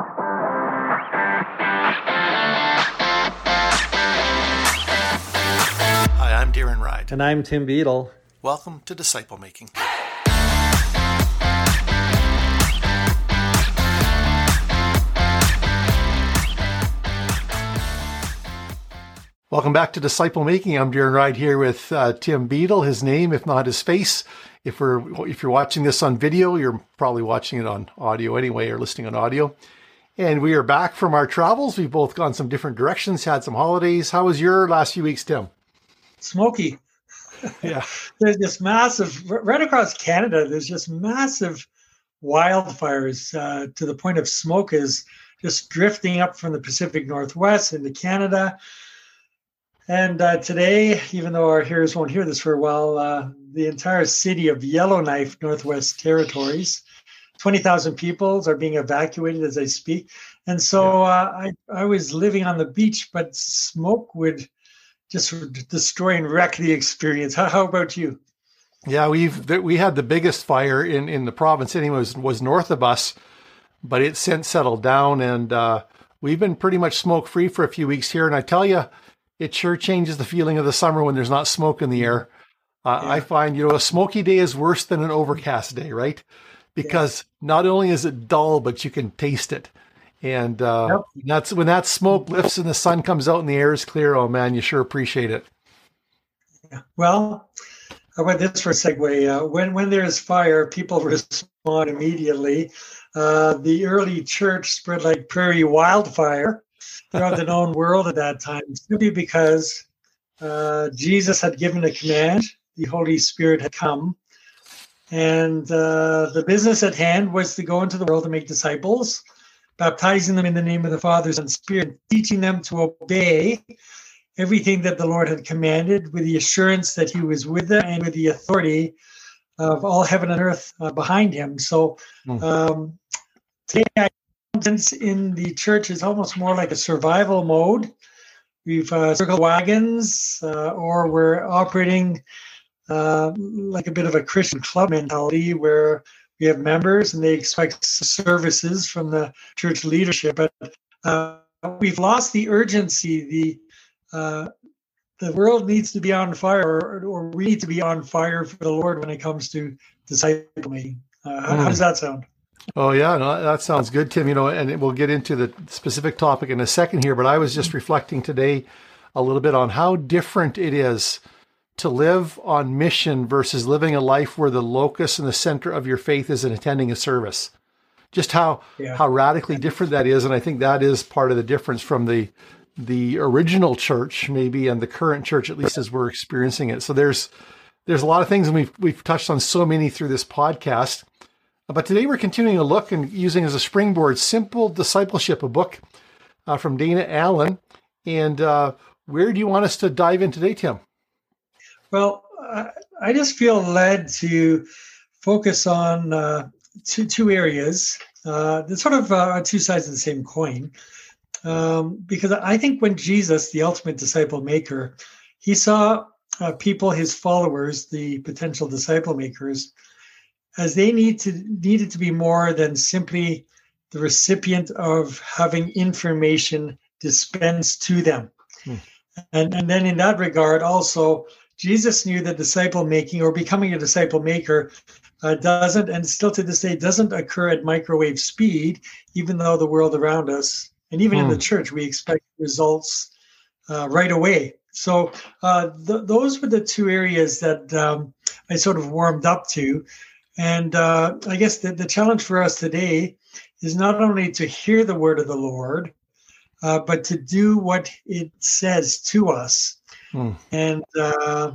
Hi, I'm Daren Ride. And I'm Tim Beadle. Welcome to Disciple Making. Welcome back to Disciple Making. I'm Daren Ride here with uh, Tim Beadle. His name, if not his face. If we're if you're watching this on video, you're probably watching it on audio anyway, or listening on audio. And we are back from our travels. We've both gone some different directions, had some holidays. How was your last few weeks, Tim? Smoky. Yeah. there's just massive, right across Canada, there's just massive wildfires uh, to the point of smoke is just drifting up from the Pacific Northwest into Canada. And uh, today, even though our hearers won't hear this for a while, uh, the entire city of Yellowknife, Northwest Territories, 20,000 people are being evacuated as I speak. And so uh, I, I was living on the beach, but smoke would just destroy and wreck the experience. How, how about you? Yeah, we've we had the biggest fire in in the province. Anyway, was was north of us, but it's since settled down, and uh, we've been pretty much smoke free for a few weeks here. And I tell you, it sure changes the feeling of the summer when there's not smoke in the air. Uh, yeah. I find you know a smoky day is worse than an overcast day, right? Because yeah. not only is it dull, but you can taste it. And uh, yep. that's when that smoke lifts and the sun comes out and the air is clear. Oh man, you sure appreciate it. Yeah. Well, I about this for a segue? Uh, when when there's fire, people respond immediately. Uh, the early church spread like prairie wildfire throughout the known world at that time, simply because uh, Jesus had given a command. The Holy Spirit had come, and uh, the business at hand was to go into the world and make disciples baptizing them in the name of the Father and Spirit, teaching them to obey everything that the Lord had commanded with the assurance that He was with them and with the authority of all heaven and earth uh, behind Him. So hmm. um, today, in the church is almost more like a survival mode. We've uh, circled wagons, uh, or we're operating uh, like a bit of a Christian club mentality where we have members and they expect services from the church leadership. But uh, we've lost the urgency. The uh, the world needs to be on fire or, or, we need to be on fire for the lord when it comes to disciple making. Uh, how, mm. how, does that sound? Oh yeah no, that sounds good tim. You know and we'll get into the specific topic in a second here but i was just reflecting today a little bit on how different it is to live on mission versus living a life where the locus and the center of your faith is in attending a service. Just how yeah. how radically different that is, and I think that is part of the difference from the the original church, maybe, and the current church, at least as we're experiencing it. So there's there's a lot of things, and we've we've touched on so many through this podcast. But today we're continuing to look and using as a springboard simple discipleship, a book uh, from Dana Allin. And uh, where do you want us to dive in today, Tim? Well, I just feel led to focus on uh, two, two areas. Uh, are sort of uh, two sides of the same coin. Um, because I think when Jesus, the ultimate disciple maker, he saw uh, people, his followers, the potential disciple makers, as they need to needed to be more than simply the recipient of having information dispensed to them. Hmm. And, and then in that regard, also Jesus knew that disciple making or becoming a disciple maker uh, doesn't, and still to this day, doesn't occur at microwave speed, even though the world around us, and even in the hmm. church, we expect results uh, right away. So uh, th- those were the two areas that um, I sort of warmed up to. And uh, I guess the, the challenge for us today is not only to hear the word of the Lord, uh, but to do what it says to us Hmm. And uh,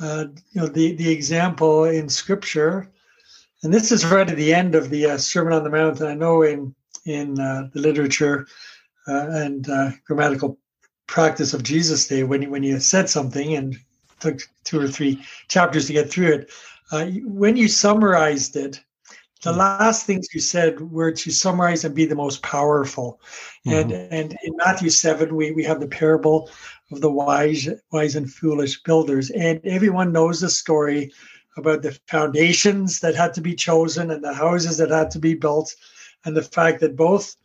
uh, you know the the example in Scripture, and this is right at the end of the uh, Sermon on the Mount. And I know in in uh, the literature uh, and uh, grammatical practice of Jesus' day, when you, when you said something and took two or three chapters to get through it, when you summarized it, the hmm. last things you said were to summarize and be the most powerful. Mm-hmm. And and in Matthew 7, we, we have the parable of the wise, wise and foolish builders. And everyone knows the story about the foundations that had to be chosen and the houses that had to be built, and the fact that both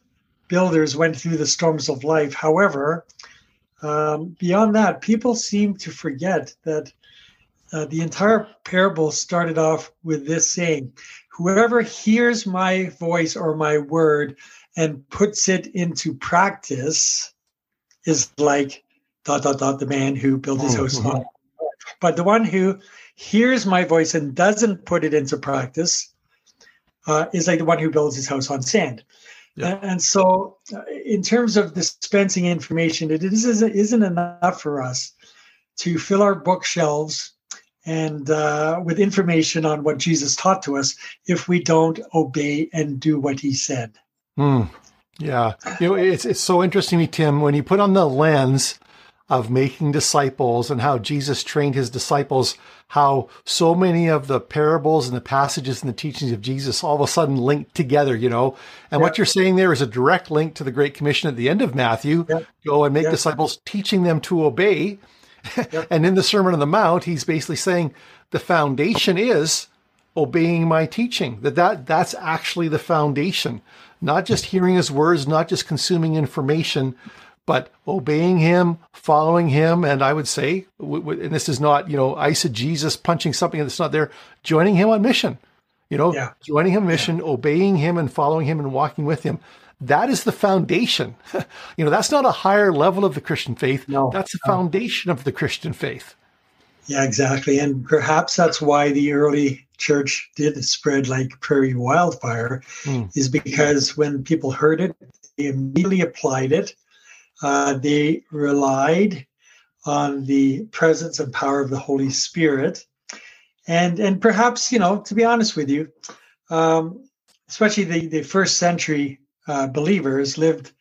builders went through the storms of life. However, um, beyond that, people seem to forget that uh, the entire parable started off with this saying Whoever hears my voice or my word and puts it into practice is like dot dot dot the man who built his house on. But the one who hears my voice and doesn't put it into practice uh, is like the one who builds his house on sand. Yeah. And so, uh, in terms of dispensing information, it isn't, isn't enough for us to fill our bookshelves and uh, with information on what Jesus taught to us if we don't obey and do what he said. Mm. Yeah, you know, it's it's so interesting to me, Tim, when you put on the lens of making disciples and how Jesus trained his disciples, how so many of the parables and the passages and the teachings of Jesus all of a sudden link together, you know. And what you're saying there is a direct link to the Great Commission at the end of Matthew go and make disciples, teaching them to obey. And in the Sermon on the Mount, he's basically saying the foundation is obeying my teaching. That, that that's actually the foundation. Not just hearing his words, not just consuming information, but obeying him, following him, and I would say, and this is not, you know, eisegesis punching something that's not there, joining him on mission. You know, yeah. joining him mission, yeah. obeying him and following him and walking with him. That is the foundation. you know, that's not a higher level of the Christian faith. No, that's the no. foundation of the Christian faith. Yeah, exactly. And perhaps that's why the early church did spread like prairie wildfire, mm. is because when people heard it, they immediately applied it uh, they relied on the presence and power of the Holy Spirit. And, and perhaps, you know, to be honest with you, um, especially the, the first century uh, believers lived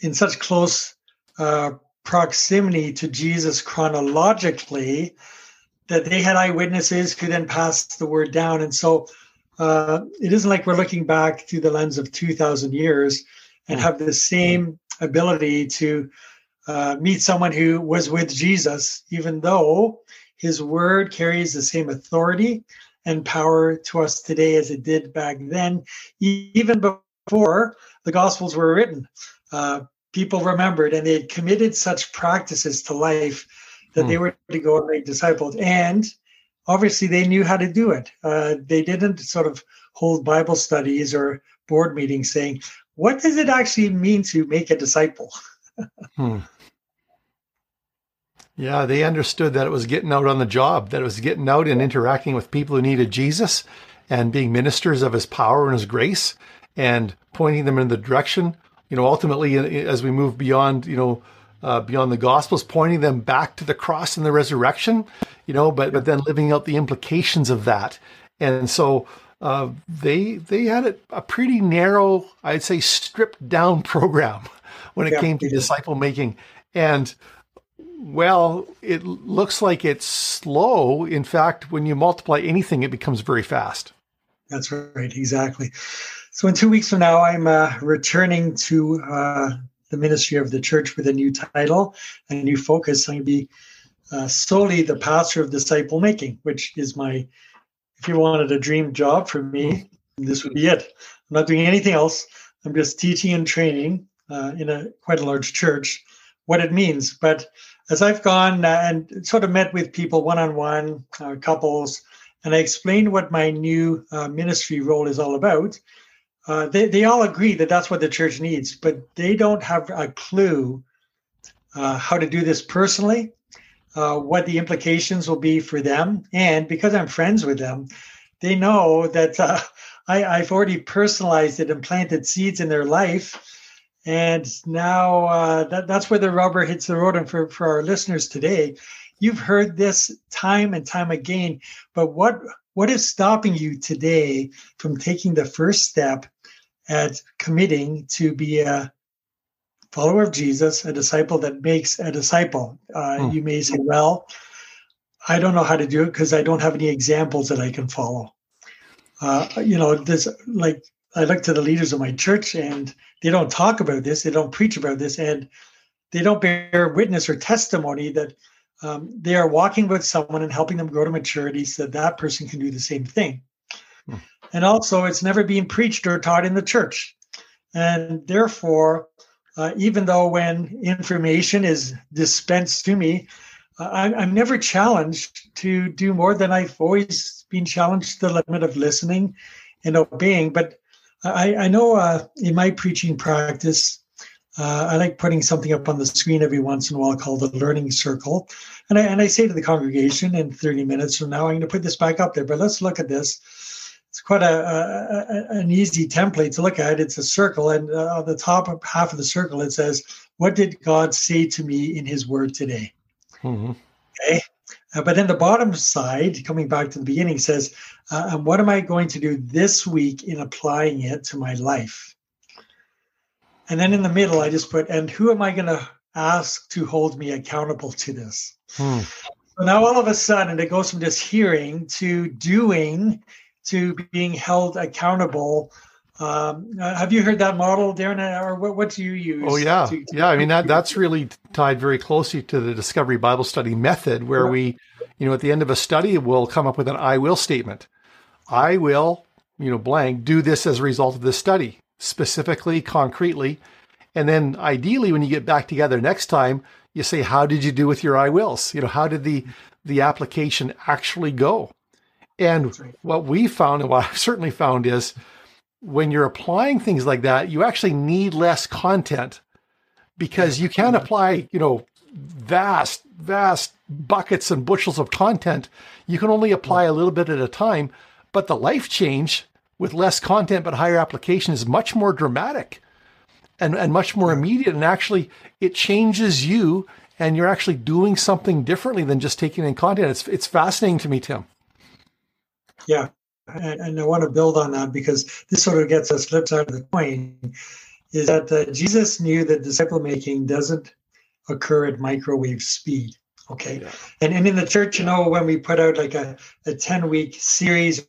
in such close uh, proximity to Jesus chronologically that they had eyewitnesses who then passed the word down. And so uh, it isn't like we're looking back through the lens of 2,000 years and hmm. have the same ability to uh, meet someone who was with Jesus, even though his word carries the same authority and power to us today as it did back then, even before the Gospels were written. Uh, people remembered and they had committed such practices to life that hmm. they were to go and make disciples. And obviously, they knew how to do it. Uh, they didn't sort of hold Bible studies or board meetings saying, what does it actually mean to make a disciple? hmm. Yeah, they understood that it was getting out on the job, that it was getting out and interacting with people who needed Jesus and being ministers of his power and his grace and pointing them in the direction. You know, ultimately, as we move beyond, you know, uh, beyond the Gospels, pointing them back to the cross and the resurrection, you know, but, but then living out the implications of that. And so, uh, they they had a, a, pretty narrow, I'd say, stripped down program when it yeah, came to disciple making, and well, it looks like it's slow. In fact, when you multiply anything, it becomes very fast. That's right, exactly. So, in two weeks from now, I'm uh, returning to uh, the ministry of the church with a new title, a new focus. I'm going to be uh, solely the pastor of disciple making, which is my if you wanted a dream job for me, this would be it. I'm not doing anything else. I'm just teaching and training uh, in a quite a large church what it means. But as I've gone uh, and sort of met with people one on one, couples, and I explained what my new uh, ministry role is all about, uh, they, they all agree that that's what the church needs, but they don't have a clue uh, how to do this personally uh, what the implications will be for them. And because I'm friends with them, they know that uh, I, I've already personalized it and planted seeds in their life. And now uh, that, that's where the rubber hits the road. And for, for our listeners today, you've heard this time and time again. But what what is stopping you today from taking the first step at committing to be a follower of Jesus, a disciple that makes a disciple. Uh, hmm. You may say, well, I don't know how to do it because I don't have any examples that I can follow. Uh, you know, this like I look to the leaders of my church and they don't talk about this, they don't preach about this, and they don't bear witness or testimony that um, they are walking with someone and helping them grow to maturity so that that person can do the same thing. And also, it's never being preached or taught in the church. And therefore, uh, even though when information is dispensed to me, uh, I'm, I'm never challenged to do more than I've always been challenged to the limit of listening and obeying. But I, I know uh, in my preaching practice, uh, I like putting something up on the screen every once in a while called the Learning Circle. And I, and I say to the congregation in 30 minutes from now, I'm going to put this back up there, but let's look at this. It's quite a, a an easy template to look at. It's a circle, and uh, on the top half of the circle, it says, What did God say to me in His Word today? Mm-hmm. Okay. Uh, but then the bottom side, coming back to the beginning, says, uh, and what am I going to do this week in applying it to my life? And then in the middle, I just put, and who am I going to ask to hold me accountable to this? Hmm. So now all of a sudden, it goes from just hearing to doing to being held accountable um, uh, have you heard that model, Daren, or what, what do you use? Oh yeah, to, to yeah. I mean that that's really tied very closely to the Discovery Bible Study method, where we, you know, at the end of a study, we'll come up with an "I will" statement. I will, you know, blank do this as a result of this study, specifically, concretely, and then ideally, when you get back together next time, you say, "How did you do with your I wills?" You know, how did the the application actually go? And what we found, and what I've certainly found, is when you're applying things like that, you actually need less content because you can mm-hmm. apply, you know, vast, vast buckets and bushels of content. You can only apply a little bit at a time, but the life change with less content but higher application is much more dramatic and, and much more immediate. And actually, it changes you and you're actually doing something differently than just taking in content. It's, it's fascinating to me, Tim. Yeah, and, and, I want to build on that because this sort of gets us flip side of the coin is that uh, Jesus knew that disciple making doesn't occur at microwave speed. Okay. Yeah. And, and in the church, you know, when we put out like a, a 10 week series,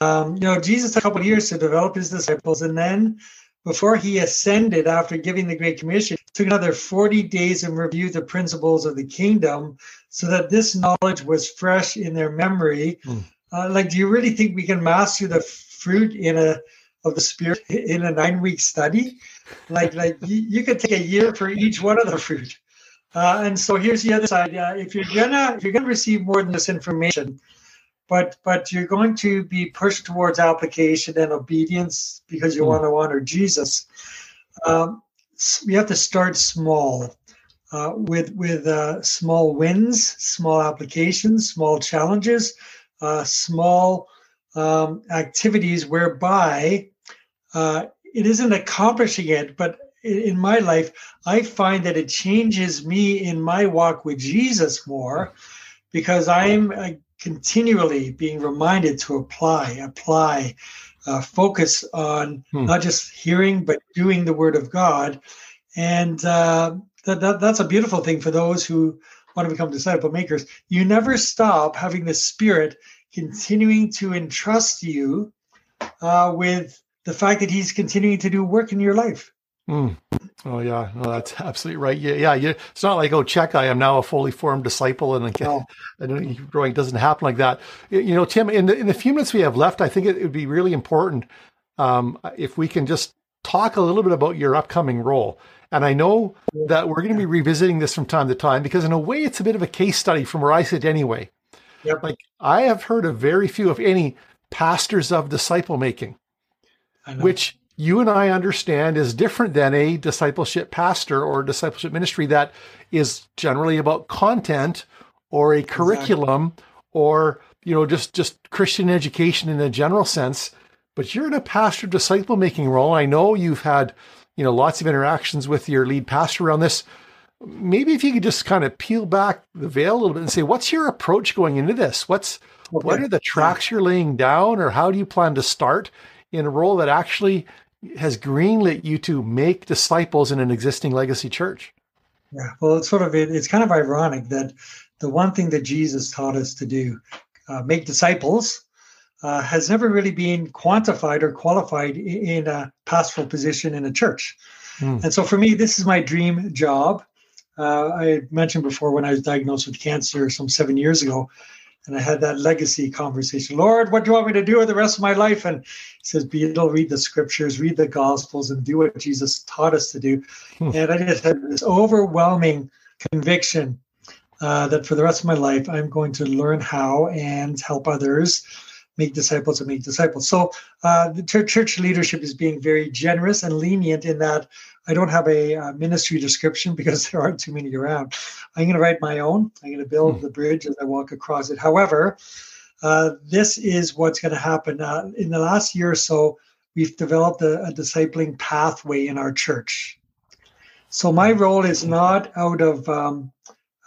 um, you know, Jesus took a couple of years to develop his disciples. And then before he ascended after giving the Great Commission, took another 40 days and reviewed the principles of the kingdom so that this knowledge was fresh in their memory. Mm uh, like, do you really think we can master the fruit in a of the spirit in a nine week study? Like, like you, you could take a year for each one of the fruit. Uh, and so here's the other side. Uh, if you're gonna if you're gonna receive more than this information, but but you're going to be pushed towards application and obedience because you mm. want to honor Jesus. Um, you have to start small. Uh, with with uh, small wins, small applications, small challenges, uh, small um, activities whereby uh, it isn't accomplishing it, but in my life, I find that it changes me in my walk with Jesus more because I'm uh, continually being reminded to apply, apply, uh, focus on hmm. not just hearing, but doing the word of God. And uh, that, that, that's a beautiful thing for those who want to become disciple makers, you never stop having the Spirit continuing to entrust you uh, with the fact that He's continuing to do work in your life. Mm. Oh yeah, no, that's absolutely right. Yeah, yeah, yeah. It's not like oh, check, I am now a fully formed disciple, and again, no. growing doesn't happen like that. You know, Tim, in the in the few minutes we have left, I think it would be really important um, if we can just talk a little bit about your upcoming role. And I know that we're going to be revisiting this from time to time because, in a way, it's a bit of a case study from where I sit anyway. Yep. Like, I have heard of very few, if any, pastors of disciple making, which you and I understand is different than a discipleship pastor or discipleship ministry that is generally about content or a curriculum exactly. or you know just just Christian education in a general sense. But you're in a pastor disciple making role. I know you've had you know, lots of interactions with your lead pastor around this. Maybe if you could just kind of peel back the veil a little bit and say, what's your approach going into this? What's okay. what are the tracks you're laying down, or how do you plan to start in a role that actually has greenlit you to make disciples in an existing legacy church? Yeah, well, it's sort of it, it's kind of ironic that the one thing that Jesus taught us to do, uh, make disciples, uh, has never really been quantified or qualified in a pastoral position in a church. Mm. And so for me, this is my dream job. Uh, I mentioned before when I was diagnosed with cancer some seven years ago, and I had that legacy conversation. Lord, what do you want me to do with the rest of my life? And he says, be able to read the scriptures, read the gospels, and do what Jesus taught us to do. Hmm. And I just had this overwhelming conviction uh, that for the rest of my life, I'm going to learn how and help others make disciples and make disciples. So uh, the church leadership is being very generous and lenient in that I don't have a uh, ministry description because there aren't too many around. I'm going to write my own. I'm going to build hmm. the bridge as I walk across it. However, uh, this is what's going to happen. Uh, in the last year or so, we've developed a, a discipling pathway in our church. So my role is not out of um,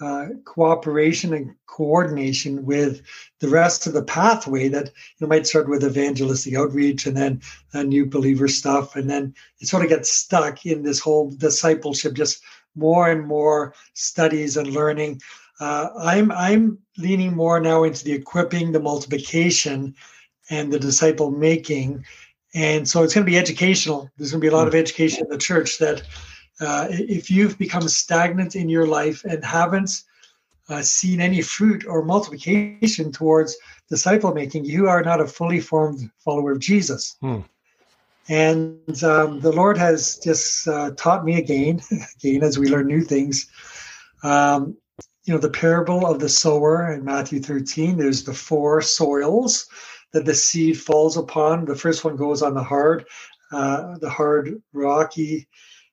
uh, cooperation and coordination with the rest of the pathway that you might start with evangelistic outreach and then a new believer stuff. And then it sort of gets stuck in this whole discipleship just more and more studies and learning. Uh, i'm i'm leaning more now into the equipping the multiplication and the disciple making. And so it's going to be educational. There's going to be a lot of education in the church that uh, if you've become stagnant in your life and haven't uh, seen any fruit or multiplication towards disciple making, you are not a fully formed follower of Jesus. Hmm. And um, the Lord has just uh, taught me again, again as we learn new things. Um, you know, the parable of the sower in Matthew 13, there's the four soils that the seed falls upon. The first one goes on the hard, uh, the hard, rocky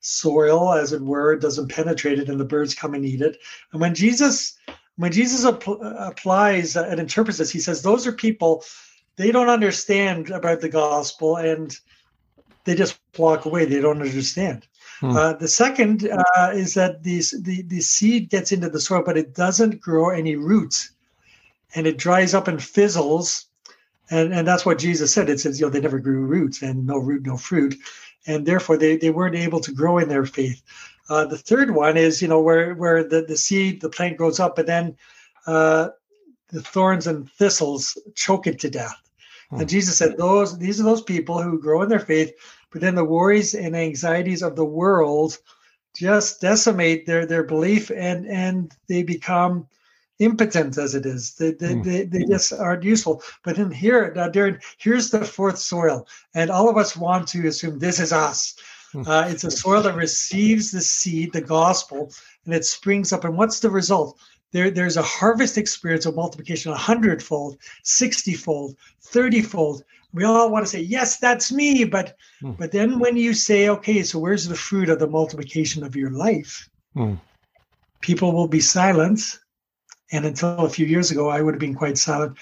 soil, as it were, it doesn't penetrate it, and the birds come and eat it. And when Jesus, when Jesus applies and interprets this, he says those are people they don't understand about the gospel, and they just walk away. They don't understand. Hmm. Uh, the second uh, is that these, the the seed gets into the soil, but it doesn't grow any roots, and it dries up and fizzles. And, and that's what Jesus said. It says, you know, they never grew roots and no root, no fruit and therefore they, they weren't able to grow in their faith. Uh, the third one is, you know, where where the, the seed, the plant grows up, but then uh, the thorns and thistles choke it to death. Hmm. And Jesus said, those these are those people who grow in their faith, but then the worries and anxieties of the world just decimate their their belief, and and they become impotent as it is. They, they, mm. they, they, just aren't useful. But then here, now, Daren, here's the fourth soil. And all of us want to assume this is us. Hmm. Uh, it's a soil that receives the seed, the gospel, and it springs up. And what's the result? There, there's a harvest experience of multiplication, a hundredfold, sixtyfold, thirtyfold. We all want to say, "Yes, that's me," but mm. but then when you say, "Okay, so where's the fruit of the multiplication of your life?" Mm. People will be silent and until a few years ago, I would have been quite silent.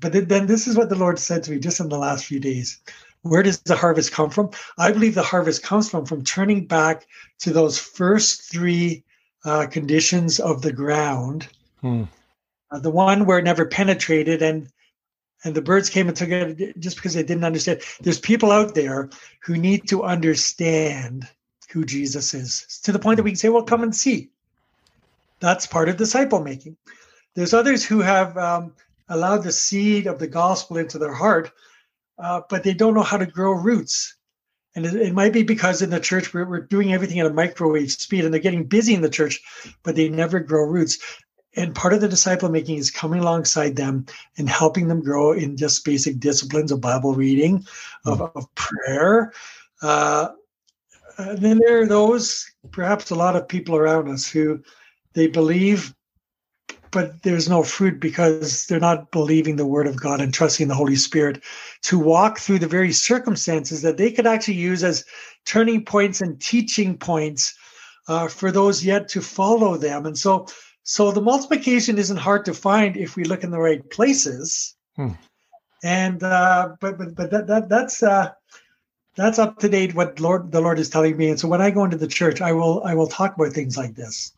But then this is what the Lord said to me just in the last few days. Where does the harvest come from? I believe the harvest comes from from turning back to those first three uh, conditions of the ground. Hmm. Uh, the one where it never penetrated and and the birds came and took it just because they didn't understand. There's people out there who need to understand who Jesus is to the point that we can say, well, come and see. That's part of disciple making. There's others who have um, allowed the seed of the gospel into their heart, uh, but they don't know how to grow roots. And it, it might be because in the church we're, we're doing everything at a microwave speed and they're getting busy in the church, but they never grow roots. And part of the disciple making is coming alongside them and helping them grow in just basic disciplines of Bible reading, of, mm. of prayer. Uh, and then there are those, perhaps a lot of people around us who they believe but there's no fruit because they're not believing the word of God and trusting the Holy Spirit to walk through the very circumstances that they could actually use as turning points and teaching points uh, for those yet to follow them. And so, so the multiplication isn't hard to find if we look in the right places. Hmm. And uh, but but but that, that that's uh, that's up to date what Lord the Lord is telling me. And so when I go into the church, I will I will talk about things like this.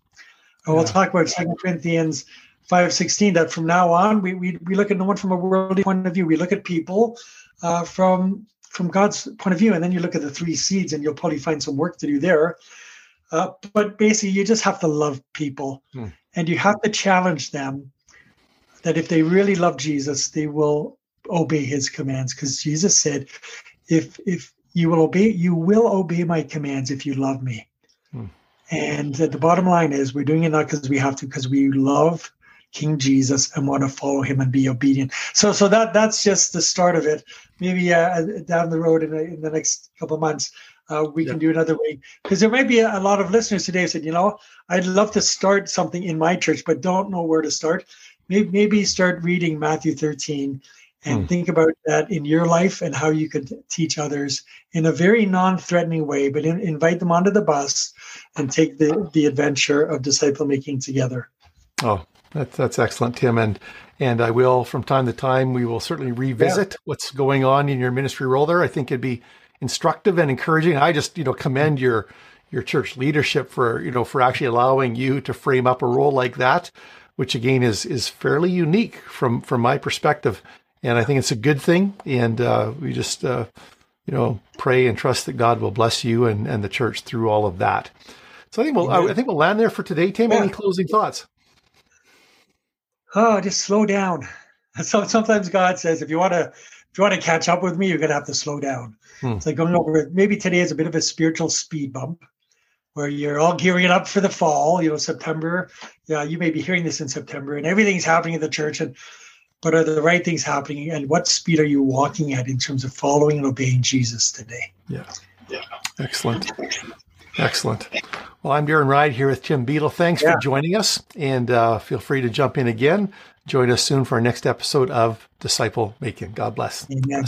And we'll talk about Second Corinthians 5.16, that from now on, we, we, we look at no one from a worldly point of view. We look at people uh, from from God's point of view. And then you look at the three seeds and you'll probably find some work to do there. Uh, but basically, you just have to love people hmm. and you have to challenge them that if they really love Jesus, they will obey his commands. Because Jesus said, if if you will obey, you will obey my commands if you love me. Hmm. And the bottom line is, we're doing it not because we have to, because we love King Jesus and want to follow him and be obedient. So, so that that's just the start of it. Maybe uh, down the road in, in the next couple of months, uh, we yeah. can do another way because there may be a, a, lot of listeners today who said, you know, I'd love to start something in my church, but don't know where to start. Maybe, maybe start reading Matthew 13 and mm. think about that in your life and how you could teach others in a very non-threatening way but in, invite them onto the bus and take the, the adventure of disciple making together. Oh that's that's excellent tim. And and i will from time to time we will certainly revisit yeah. what's going on in your ministry role there. I think it'd be instructive and encouraging. I just you know commend your your church leadership for you know for actually allowing you to frame up a role like that which again is is fairly unique from from my perspective and I think it's a good thing. And uh, we just, uh, you know, pray and trust that God will bless you and, and the church through all of that. So I think we'll, I think we'll land there for today. Tim, yeah. any closing thoughts? Oh, just slow down. So sometimes God says, if you want to, if you want to catch up with me, you're going to have to slow down. Hmm. It's like going over. Maybe today is a bit of a spiritual speed bump, where you're all gearing up for the fall. You know, September. Yeah, you may be hearing this in September, and everything's happening in the church, and but are the right things happening? And what speed are you walking at in terms of following and obeying jesus today? Yeah. Yeah excellent. Excellent. Well i'm daren ride here with tim beadle. Thanks yeah. for joining us. And uh, feel free to jump in again. Join us soon for our next episode of disciple making. God bless. Amen.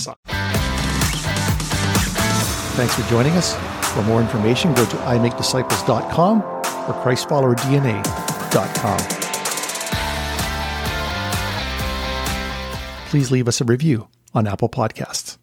thanks for joining us. For more information go to imakedisciples.com or christfollowerdna.com please leave us a review on Apple Podcasts.